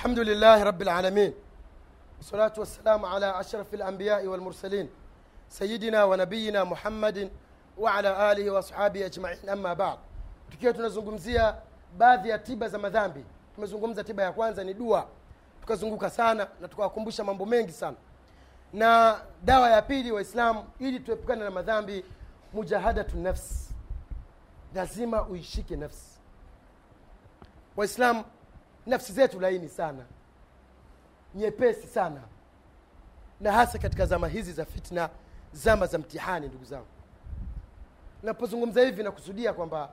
الحمد لله رب العالمين والصلاة والسلام على أشرف الأنبياء والمرسلين سيدنا ونبينا محمد وعلى آله وأصحابه أجمعين أما بعد tukiwa tunazungumzia baadhi ya tiba za madhambi tumezungumza tiba ya kwanza ni dua tukazunguka sana na tukawakumbusha mambo mengi sana na dawa ya pili waislamu ili tuepukane na madhambi mujahadatu nafsi lazima uishike nafsi waislamu nafsi zetu laini sana. Nyepesi sana. Na hasa katika zama hizi za fitna zama za mtihani ndugu zangu. Napozungumza hivi nakusudia kwamba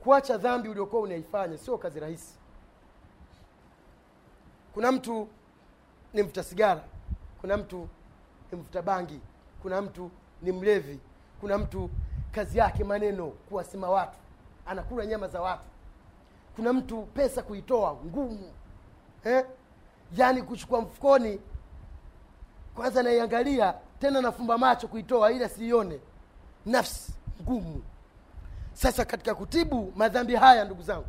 kuacha dhambi uliokuwa unaifanya sio kazi rahisi. Kuna mtu ni mvuta sigara kuna mtu ni mvuta bangi kuna mtu ni mlevi kuna mtu kazi yake maneno kuwasema watu anakula nyama za watu kuna mtu pesa kuitoa ngumu eh? yaani kuchukua mfukoni kwanza naiangalia tena nafumba macho kuitoa ili asiione nafsi ngumu. Sasa katika kutibu madhambi haya ndugu zangu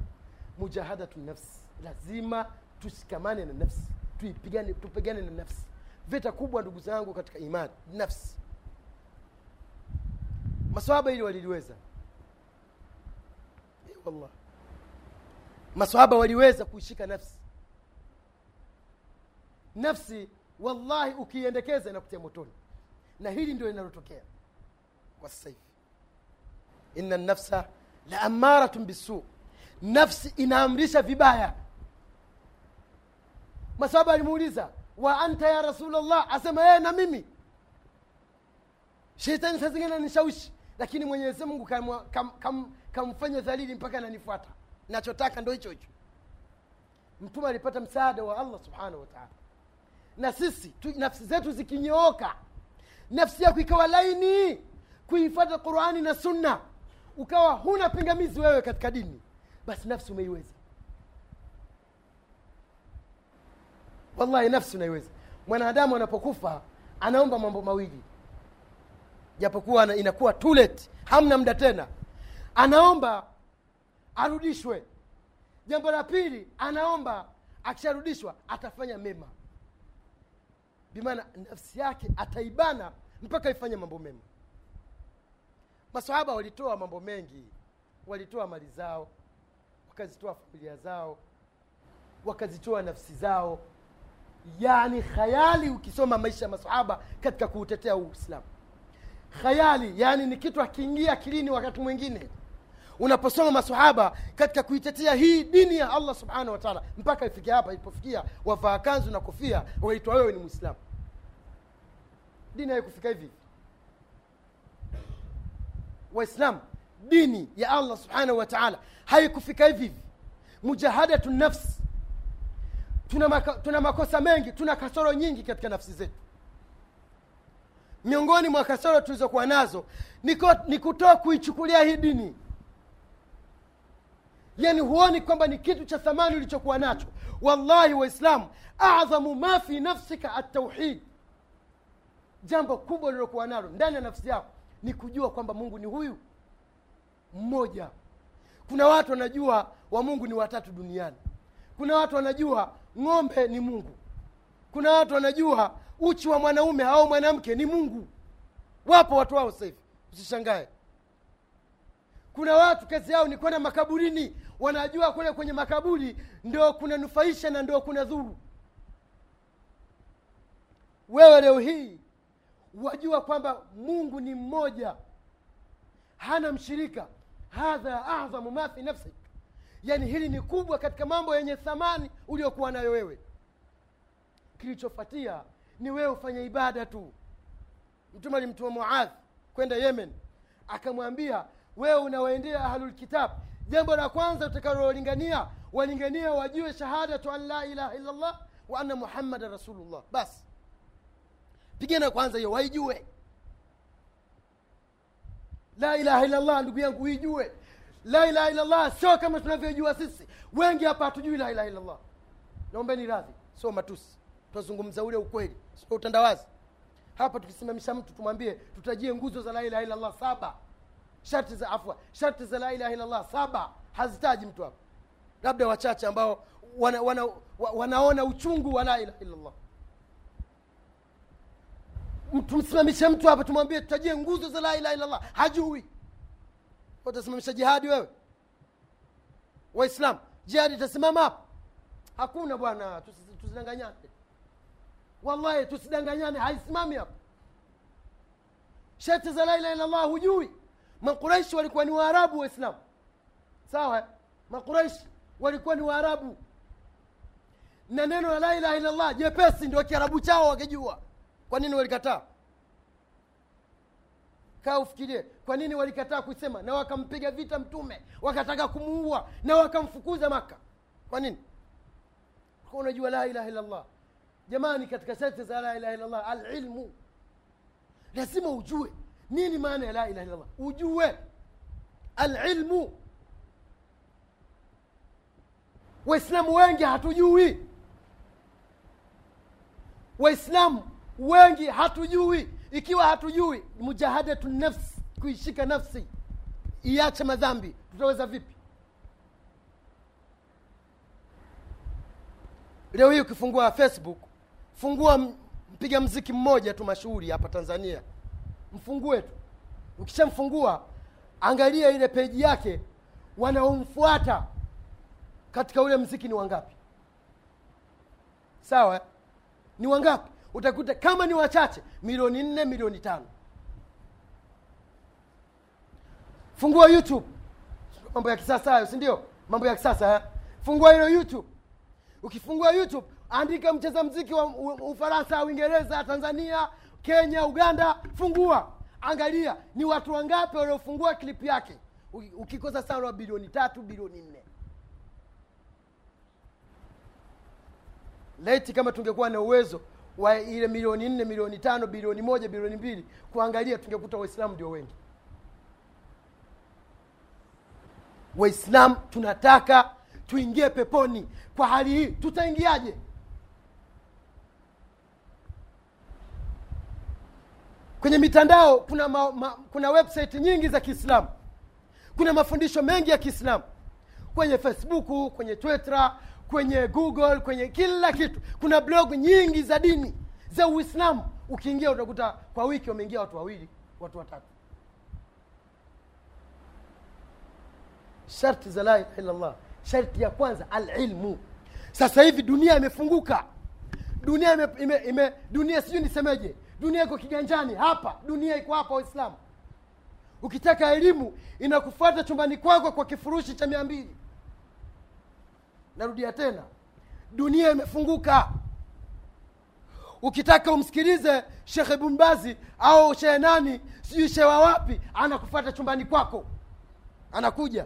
mujahadatu nafsi. Lazima tushikamane na nafsi tuipigane tupigane na nafsi. Vita kubwa ndugu zangu katika imani nafsi. Maswahaba ili waliliweza. Eh, wallah maswahaba waliweza kuishika nafsi. Nafsi wallahi ukiiendekeza inakutia motoni. Na hili ndio linalotokea kwa sasa hivi. Inna nafsa la amaratun bisu nafsi inaamrisha vibaya. Masahaba alimuuliza wa anta ya rasulllah asema yeye na mimi. Sheitani saa zingine anishawishi lakini mwenyezi mungu kamfanya kam, kam, kamfanya dhalili mpaka ananifuata nachotaka ndo hicho hicho. Mtume alipata msaada wa allah subhanahu wataala na sisi tu, nafsi zetu zikinyooka nafsi yako ikawa laini kuifata qurani na sunna ukawa huna pingamizi wewe katika dini basi nafsi umeiweza. Wallahi nafsi unaiweza. Mwanadamu anapokufa anaomba mambo mawili. Japokuwa inakuwa too hamna muda tena. Anaomba arudishwe. Jambo la pili anaomba akisharudishwa atafanya mema. Bimaana nafsi yake ataibana mpaka ifanye mambo mema. Masahaba walitoa mambo mengi. Walitoa mali zao wakazitoa familia zao wakazitoa nafsi zao. Yani khayali ukisoma maisha ya masahaba katika kuutetea uislamu. Khayali yani ni kitu akiingia akilini wakati mwingine unaposoma masahaba katika kuitetea hii dini ya allah subhanahu wa taala mpaka ifikia hapa ilipofikia wavaa kanzu na kofia waitwa wewe ni mwislamu dini haikufika hivi. Waislamu dini ya allah subhanahu wa taala haikufika hivi hivi. Mujahadatu nafsi tuna, maka, tuna makosa mengi tuna kasoro nyingi katika nafsi zetu. Miongoni mwa kasoro tulizokuwa nazo ni ni kutoa kuichukulia hii dini yani huoni kwamba ni kitu cha thamani ulichokuwa nacho. Wallahi waislamu adhamu ma fi nafsika atauhid jambo kubwa lilokuwa nalo ndani ya nafsi yako ni kujua kwamba mungu ni huyu mmoja. Kuna watu wanajua wa mungu ni watatu duniani. Kuna watu wanajua ng'ombe ni mungu. Kuna watu wanajua uchi wa mwanaume au mwanamke ni mungu. Wapo watu wao sasa hivi. Usishangae kuna watu kazi yao ni kwenda makaburini. Wanajua kule kwenye makaburi ndo kuna nufaisha na ndo kuna dhuru wewe leo hii wajua kwamba mungu ni mmoja. Hana mshirika. Hadha adhamu ma fi nafsik. Yaani hili ni kubwa katika mambo yenye thamani uliokuwa nayo wewe. Kilichofuatia ni wewe ufanye ibada tu. Mtume alimtuma muadh kwenda yemen. Akamwambia wewe unawaendea ahlulkitab jambo la kwanza utakalolingania walingania wajue shahadatu an la ilaha illallah wa anna muhammadan rasulullah. Basi pigana kwanza hiyo waijue. La ilaha illallah ndugu yangu uijue. La ilaha illallah sio kama tunavyojua sisi. Wengi hapa hatujui la ilaha illallah. Naombeni radhi sio matusi. Tunazungumza ule ukweli sio utandawazi. Hapa tukisimamisha mtu tumwambie tutajie nguzo za la ilaha illallah saba sharti za afwa. Sharti za la ilaha illallah saba. Hazitaji mtu hapa. Labda wachache ambao wana, wana, wana, wanaona uchungu wa la ilaha illallah. Tumsimamishe mtu hapa tumwambie tutajie nguzo za la ilaha illallah. Hajui. Utasimamisha jihadi wewe? Waislam jihadi itasimama hapa? Hakuna bwana tusi- tusidanganyane. Wallahi tusidanganyane. Haisimami hapa. Sharti za la ilaha illallah hujui makuraishi walikuwa ni waarabu waislamu. Sawa? Makuraishi walikuwa ni waarabu. Na neno la la ilaha illallah jepesi ndio kiarabu chao wakijua. Kwa nini walikataa? Kaa ufikirie kwa nini walikataa kusema? Na wakampiga vita mtume wakataka kumuua na wakamfukuza maka kwa nini? Kwa unajua la ilaha illallah. Jamani katika sharti za la ilaha illallah alilmu. Lazima ujue nini maana ya la ilaha illallah? Ujue. Alilmu. Waislamu wengi hatujui. Waislamu wengi hatujui. Ikiwa hatujui mujahadatu nafsi kuishika nafsi iache madhambi tutaweza vipi? Leo hii ukifungua facebook fungua mpiga mziki mmoja tu mashuhuri hapa tanzania mfungue tu. Ukishamfungua angalia ile peji yake wanaomfuata katika ule mziki ni wangapi? Sawa eh? ni wangapi? Utakuta kama ni wachache milioni nne milioni tano. Fungua youtube. Mambo ya kisasa hayo sindio mambo ya kisasa ha? fungua hilo youtube. Ukifungua youtube andika mcheza mziki wa ufaransa uingereza tanzania kenya uganda fungua. Angalia ni watu wangapi waliofungua klipu yake? Uki- ukikosa sana bilioni tatu bilioni nne. Laiti kama tungekuwa na uwezo wa ile milioni nne milioni tano bilioni moja bilioni mbili kuangalia tungekuta waislamu ndio wengi. Waislamu tunataka tuingie peponi. Kwa hali hii tutaingiaje kwenye mitandao kuna ma, ma, kuna website nyingi za kiislamu. Kuna mafundisho mengi ya kiislamu. Kwenye facebook kwenye twitter kwenye google kwenye kila kitu. Kuna blog nyingi za dini za uislamu. Ukiingia utakuta kwa wiki wameingia watu wawili watu watatu. Sharti za la ilaha sharti ya kwanza alilmu. Sasa hivi dunia imefunguka. Dunia ime, ime, ime dunia sijui nisemeje dunia iko kiganjani. Hapa dunia iko hapa waislamu. Ukitaka elimu inakufuata chumbani kwako kwa kifurushi cha mia mbili. Narudia tena. Dunia imefunguka. Ukitaka umsikilize shekhe bumbazi au shehe nani sijui shewa wapi anakufuata chumbani kwako. Anakuja.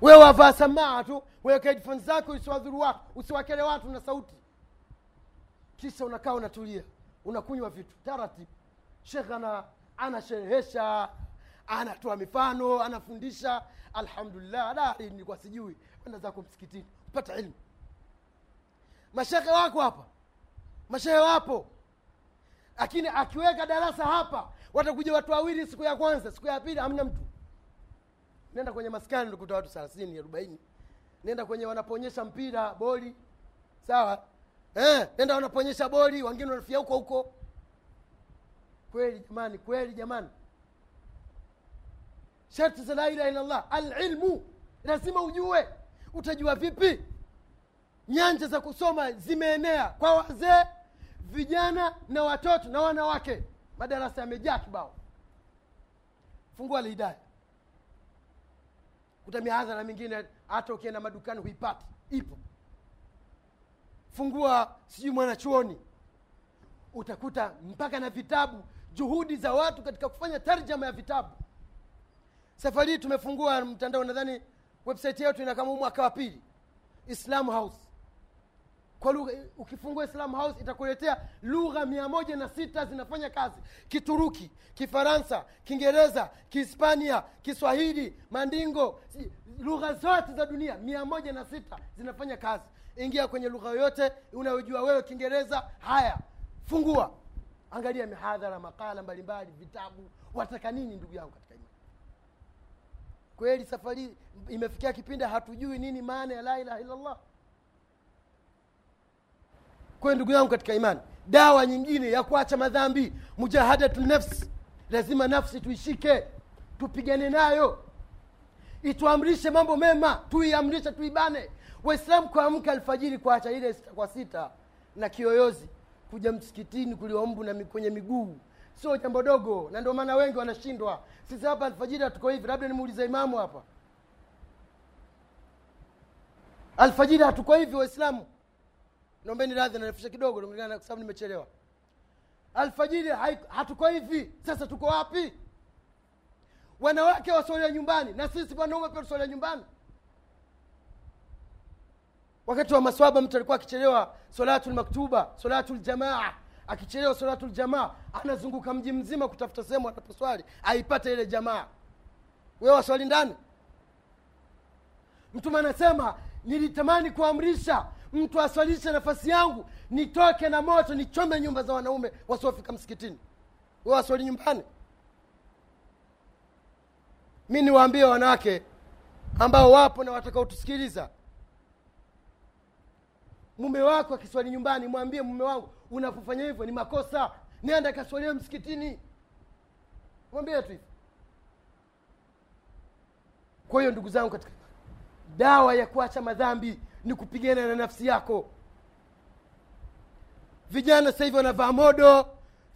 Wewe wavaa samaa tu weka zako usiwadhuru watu usiwakele watu na sauti kisha unakaa unatulia unakunywa vitu taratibu. Shekh ana anasherehesha anatoa mifano anafundisha. Alhamdulillah la nilikuwa sijui enda zako msikitini pata ilmu. Mashekhe wako hapa mashehe wapo. Lakini akiweka darasa hapa watakuja watu wawili siku ya kwanza siku ya pili hamna mtu. Nenda kwenye maskani ukuta watu thelathini arobaini. Nenda kwenye wanaponyesha mpira boli. Sawa eh, nenda wanaponyesha boli wengine wanafia huko huko. Kweli jamani kweli jamani. Sharti za la ilaha illallah alilmu lazima ujue. Utajua vipi? Nyanja za kusoma zimeenea kwa wazee vijana na watoto na wanawake. Madarasa yamejaa kibao. Fungua alhidaya kuta mihadhara mingine hata ukienda madukani huipati. Ipo fungua sijui mwanachuoni utakuta mpaka na vitabu juhudi za watu katika kufanya tarjama ya vitabu. Safari hii tumefungua mtandao nadhani website yetu ina kama mwaka wa pili. Islam house. Kwa lugha ukifungua islam house itakuletea lugha mia moja na sita zinafanya kazi. Kituruki kifaransa kiingereza kihispania kiswahili mandingo lugha zote za dunia mia moja na sita zinafanya kazi ingia kwenye lugha yoyote unayojua wewe kiingereza. Haya fungua. Angalia mihadhara makala mbalimbali vitabu. Wataka nini ndugu yangu katika imani? Kweli safari imefikia kipindi hatujui nini maana ya la ilaha illallah? Kwayo ndugu yangu katika imani dawa nyingine ya kuacha madhambi mujahadatu nafsi. Lazima nafsi tuishike tupigane nayo ituamrishe mambo mema tuiamrishe tuibane. Waislamu kuamka alfajiri kuacha ile kwa sita na kiyoyozi kuja msikitini kuliombu na kwenye miguu. Sio jambo dogo na ndio maana wengi wanashindwa. Sisi hapa alfajiri hatuko hivi labda nimuulize imamu hapa. Alfajiri hatuko hivi waislamu. Naombeni radhi narefusha kidogo kwa sababu nimechelewa. Alfajiri hatuko hivi sasa tuko wapi wanawake wasolia nyumbani na sisi wanaume pia tusolia nyumbani. Wakati wa maswaba mtu alikuwa akichelewa solatu lmaktuba solatu akichelewa solatu ljamaa anazunguka mji mzima kutafuta sehemu anaposwali aipate ile jamaa. Wewe waswali ndani? Mtume anasema nilitamani kuamrisha mtu aswalishe nafasi yangu nitoke na moto nichome nyumba za wanaume wasiofika msikitini. We waswali nyumbani mi niwaambie wanawake ambao wapo na watakaotusikiliza mume wako akiswali nyumbani mwambie mume wangu unapofanya hivyo ni makosa. Nenda kaswalie msikitini. Mwambie tu hivi kwa hiyo ndugu zangu katika dawa ya kuacha madhambi ni kupigana na nafsi yako. Vijana sasa hivi wanavaa modo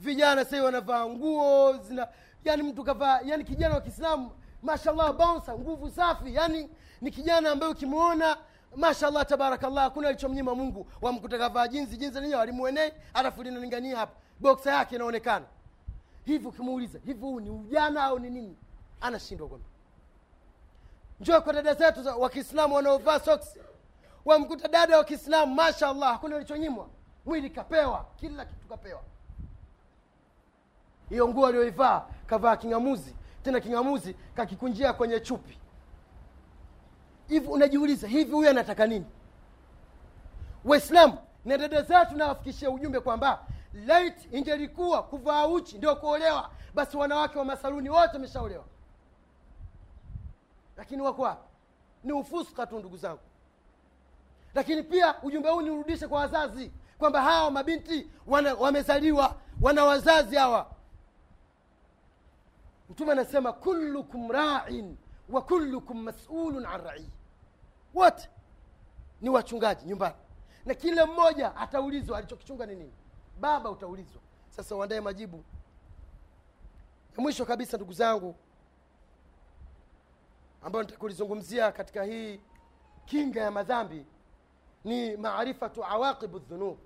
vijana sasa hivi wanavaa nguo zina yani mtu kavaa yani kijana wa kiislamu mashallah bonsa nguvu safi yani ni kijana ambaye ukimwona mashallah tabarakallah hakuna alichomnyima mungu. Wamkuta kavaa jinzi jinzi lenyewe alimuenei alafu linalingania hapa. Boksa yake inaonekana. Hivi ukimuuliza hivi huu ni ujana au ni nini? Anashindwa kwamba. Njoo kwa dada zetu wa kiislamu wanaovaa soksi wamkuta dada wa kiislamu mashallah hakuna alichonyimwa. Mwili kapewa kila kitu kapewa. Hiyo nguo aliyoivaa kavaa king'amuzi tena king'amuzi kakikunjia kwenye chupi. Hivi unajiuliza hivi huyu anataka nini? Waislamu na dada zetu nawafikishia ujumbe kwamba lit ingelikuwa kuvaa uchi ndio kuolewa basi wanawake wa masaluni wote wameshaolewa. Lakini wako wapi? Ni ufuska tu ndugu zangu. Lakini pia ujumbe huu niurudishe kwa wazazi kwamba hawa mabinti wana, wamezaliwa wana wazazi hawa mtume anasema kullukum rain wa kullukum masulun an rai. Wote ni wachungaji nyumbani. Na kila mmoja ataulizwa alichokichunga ni nini. Baba utaulizwa. Sasa uandae majibu. Na mwisho kabisa ndugu zangu ambayo nitakulizungumzia katika hii kinga ya madhambi ni maarifatu awaqibu dhunub.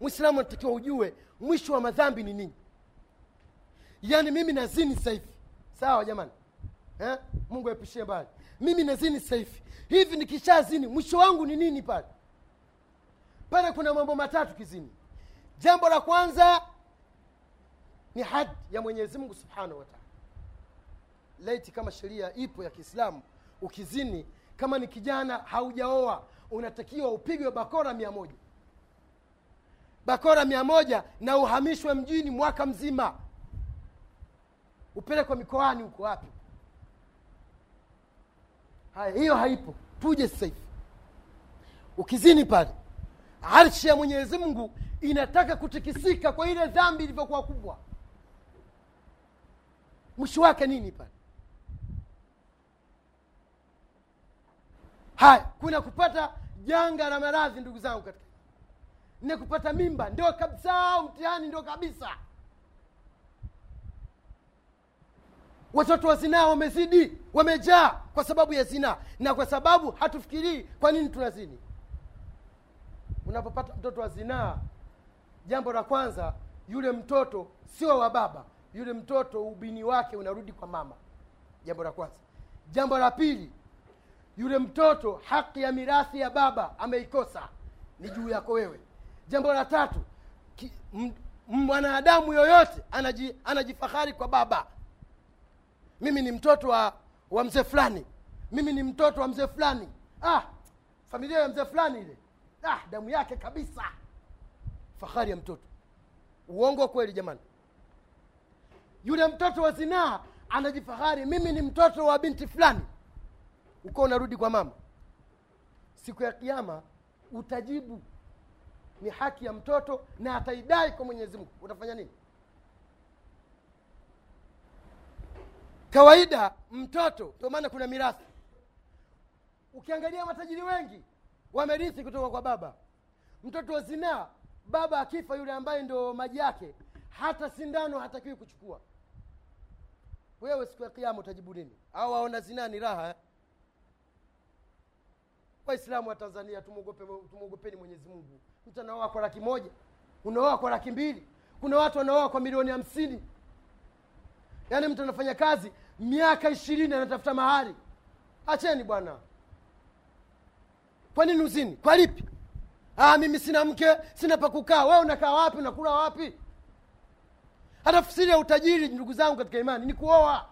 Mwislamu anatakiwa ujue mwisho wa madhambi ni nini yaani mimi nazini sasa hivi sawa jamani? Eh? mungu aepushie mbali. Mimi nazini sasa hivi hivi nikishazini mwisho wangu ni nini pale? Pale kuna mambo matatu kizini. Jambo la kwanza ni hadi ya mwenyezi mungu subhanahu wataala laiti kama sheria ipo ya kiislamu ukizini kama ni kijana haujaoa unatakiwa upigwe bakora mia moja. Bakora mia moja na uhamishwe mjini mwaka mzima upelekwe mikoani huko wapi? Haya hiyo haipo. Tuje sasa hivi. Ukizini pale arshi ya mwenyezi mungu inataka kutikisika kwa ile dhambi ilivyokuwa kubwa. Mwisho wake nini pale? Haya kuna kupata janga la maradhi ndugu zangu katika ni kupata mimba. Ndio kabisa mtihani ndio kabisa watoto wa zinaa wamezidi wamejaa kwa sababu ya zinaa. Na kwa sababu hatufikirii kwa nini tunazini. Unapopata mtoto wa zinaa jambo la kwanza yule mtoto sio wa baba. Yule mtoto ubini wake unarudi kwa mama. Jambo la kwanza. Jambo la pili yule mtoto haki ya mirathi ya baba ameikosa. Ni juu yako wewe. Jambo la tatu mwanadamu yoyote anaji, anajifahari kwa baba mimi ni mtoto wa wa mzee fulani. Mimi ni mtoto wa mzee fulani. Ah familia ya mzee fulani ile. Ah damu yake kabisa. Fahari ya mtoto. Uongo kweli jamani. Yule mtoto wa zinaa anajifahari mimi ni mtoto wa binti fulani. Uko unarudi kwa mama. Siku ya kiama utajibu. Ni haki ya mtoto na ataidai kwa mwenyezi mungu. Utafanya nini kawaida mtoto ndio maana kuna mirathi. Ukiangalia matajiri wengi wamerithi kutoka kwa baba. Mtoto wa zinaa baba akifa yule ambaye ndo maji yake hata sindano hatakiwi kuchukua. Wewe siku ya kiama utajibu nini? Au waona zinaa ni raha eh? waislamu wa tanzania tumwogope tumwogopeni mwenyezi mungu. Mtu anaoa kwa laki moja unaoa kwa laki mbili kuna watu wanaoa kwa milioni hamsini yaani mtu anafanya kazi miaka ishirini anatafuta mahari. Acheni bwana. Kwa nini uzini? Kwa lipi? Ah, mimi sina mke sina pa kukaa. Wewe unakaa wapi? Unakula wapi? Hata tafsiri ya utajiri ndugu zangu katika imani ni kuoa.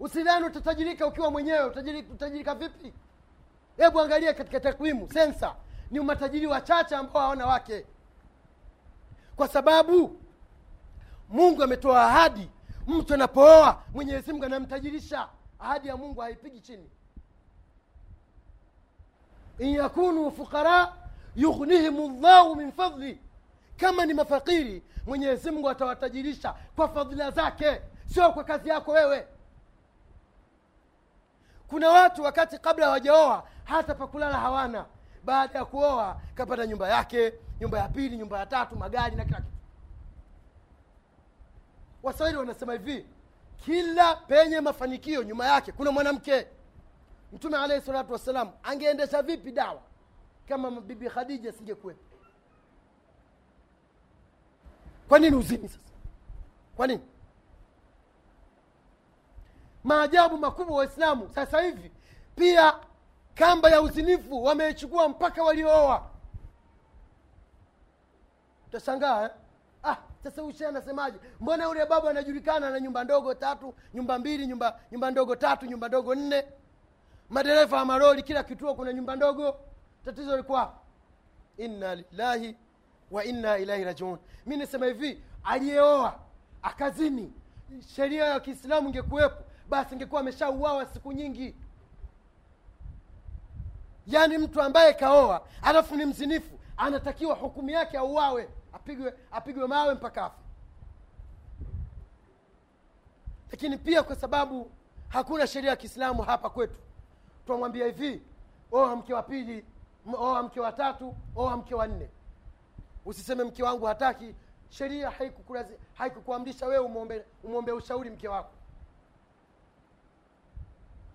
Usidhani utatajirika ukiwa mwenyewe. Utajirika, utajirika vipi? Hebu angalia katika takwimu sensa. Ni matajiri wachache ambao hawana wake. Kwa sababu mungu ametoa ahadi mtu anapooa mwenyezi mungu anamtajirisha. Ahadi ya mungu haipigi chini. In yakunu fuqara yughnihim llahu min fadli. Kama ni mafakiri mwenyezi mungu atawatajirisha kwa fadhila zake sio kwa kazi yako wewe. Kuna watu wakati kabla hawajaoa hata pakulala hawana. Baada ya kuoa kapata nyumba yake nyumba ya pili nyumba ya tatu magari na kila kitu waswahili wanasema hivi kila penye mafanikio nyuma yake kuna mwanamke. Mtume alaihi salatu wassalam angeendesha vipi dawa kama bibi khadija singekuwepo kwa nini uzini sasa? Kwa nini? Maajabu makubwa waislamu sasa hivi pia kamba ya uzinifu wameichukua mpaka waliooa. Utashangaa eh? Ah sasa ushe anasemaje? Mbona yule baba anajulikana na nyumba ndogo tatu nyumba mbili nyumba nyumba ndogo tatu nyumba ndogo nne. Madereva wa maroli kila kituo kuna nyumba ndogo. Tatizo liko wapi inna lillahi wa inna ilahi rajiun. Mi nisema hivi aliyeoa akazini sheria ya kiislamu ingekuwepo basi ingekuwa ameshauawa siku nyingi. Yaani mtu ambaye kaoa alafu ni mzinifu anatakiwa hukumu yake auawe apigwe apigwe mawe mpaka afe. Lakini pia kwa sababu hakuna sheria ya kiislamu hapa kwetu twamwambia hivi oa mke wa pili oa mke wa tatu oa mke wa nne. Usiseme mke wangu hataki sheria haikukuamrisha wewe umwombe umwombe ushauri mke wako.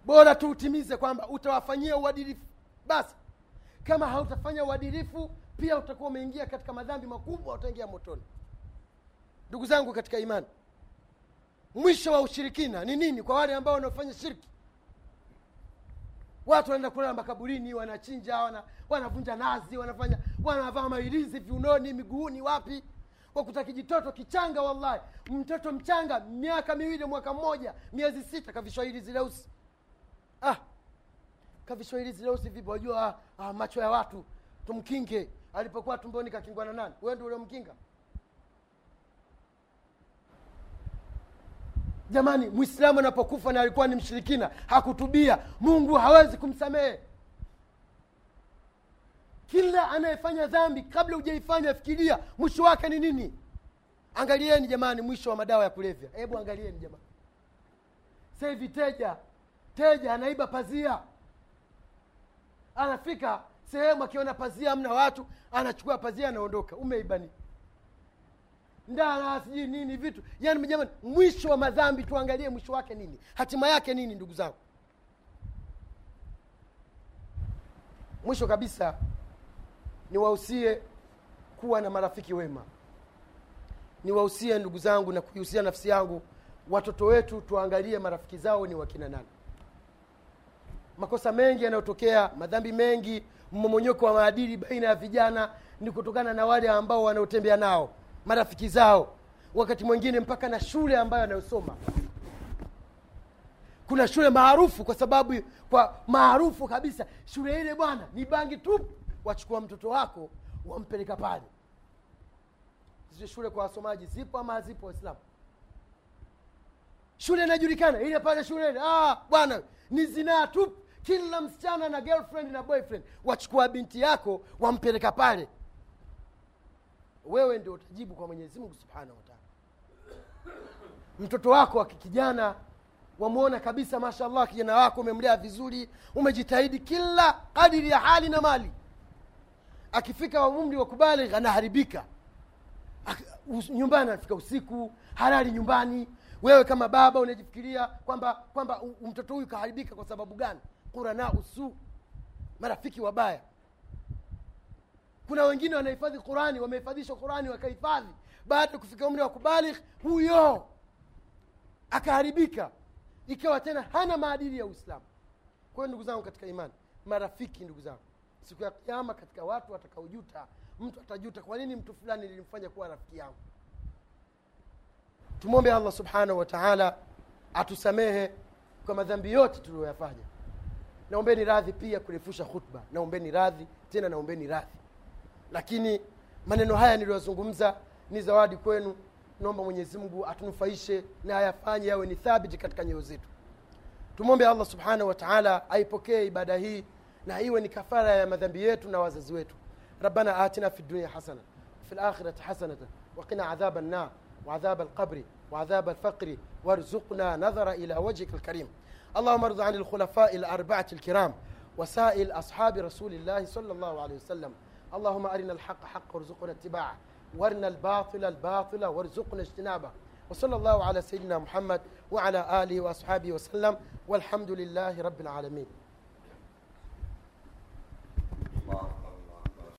Bora tu utimize kwamba utawafanyia uadilifu. Basi kama hautafanya uadilifu pia utakuwa umeingia katika madhambi makubwa utaingia motoni. Ndugu zangu katika imani mwisho wa ushirikina ni nini kwa wale ambao wanaofanya shirki? Watu wanaenda kulala makaburini wanachinja wana, wanavunja nazi wanafanya wanavaa mailizi viunoni miguuni wapi? Wakuta kijitoto kichanga wallahi. Mtoto mchanga miaka miwili mwaka mmoja miezi sita kavishwa hili leusi ah kavishwa hili leusi vipi? Wajua ah, macho ya watu tumkinge alipokuwa tumboni kakingwa na nani? Wewe ndio uliomkinga jamani mwislamu anapokufa na alikuwa ni mshirikina hakutubia mungu hawezi kumsamehe. Kila anayefanya dhambi kabla hujaifanya fikiria mwisho wake ni nini? Angalieni jamani mwisho wa madawa ya kulevya. Hebu angalieni jamani. Sasa teja teja anaiba pazia. Anafika sehemu akiona pazia amna watu anachukua pazia anaondoka. Umeibani ndana sijui nini vitu. Yaani jamani mwisho wa madhambi tuangalie mwisho wake nini? Hatima yake nini ndugu zangu? Mwisho kabisa niwahusie kuwa na marafiki wema. Niwahusie ndugu zangu na kuihusia nafsi yangu. Watoto wetu tuangalie marafiki zao ni wakina nani. Makosa mengi yanayotokea madhambi mengi mmomonyoko wa maadili baina ya vijana ni kutokana na wale ambao wanaotembea nao marafiki zao. Wakati mwingine mpaka na shule ambayo anayosoma. Kuna shule maarufu kwa sababu kwa maarufu kabisa shule ile bwana ni bangi tu. Wachukua mtoto wako wampeleka pale. Zile shule kwa wasomaji zipo ama hazipo waislamu? Shule inajulikana ile pale shule ah, bwana ni zinaa tu kila msichana na girlfriend na boyfriend wachukua binti yako wampeleka pale. Wewe ndio utajibu kwa mwenyezi mungu subhanahu wataala mtoto wako wa wamwona kabisa mashallah kijana wako umemlea vizuri umejitahidi kila kadiri ya hali na mali. Akifika umri wa kubaligh anaharibika. Nyumbani anafika usiku halali nyumbani. Wewe kama baba unajifikiria kwamba kwamba mtoto huyu kaharibika kwa sababu gani qurana usu marafiki wabaya. Kuna wengine wanahifadhi qurani wamehifadhishwa qurani wakahifadhi. Baada ya kufika umri wa kubaligh huyo akaharibika. Ikawa tena hana maadili ya uislamu. Kwa hiyo ndugu zangu katika imani marafiki ndugu zangu siku ya kiama katika watu watakaojuta mtu atajuta kwa nini mtu fulani nilimfanya kuwa rafiki yangu? Tumwombe allah subhanahu wa taala atusamehe kwa madhambi yote tuliyoyafanya naombeni radhi pia kurefusha khutba naombeni radhi tena naombeni radhi lakini maneno haya niliyozungumza ni zawadi kwenu naomba mwenyezi mungu atunufaishe na ayafanye yawe ni thabiti katika nyoyo zetu tumwombe allah subhanahu wa taala aipokee ibada hii na iwe ni kafara ya madhambi yetu na wazazi wetu rabbana atina fi dunia hasana fi lakhirati hasanata وقنا عذاب النار وعذاب القبر وعذاب الفقر وارزقنا نظر إلى وجهك الكريم اللهم ارض عن الخلفاء الأربعة الكرام وسائر أصحاب رسول الله صلى الله عليه وسلم. اللهم أرنا الحق حق وارزقنا اتباعه. وأرنا الباطل الباطل وارزقنا اجتنابه. وصلى الله على سيدنا محمد وعلى آله وأصحابه وسلم. والحمد لله رب العالمين.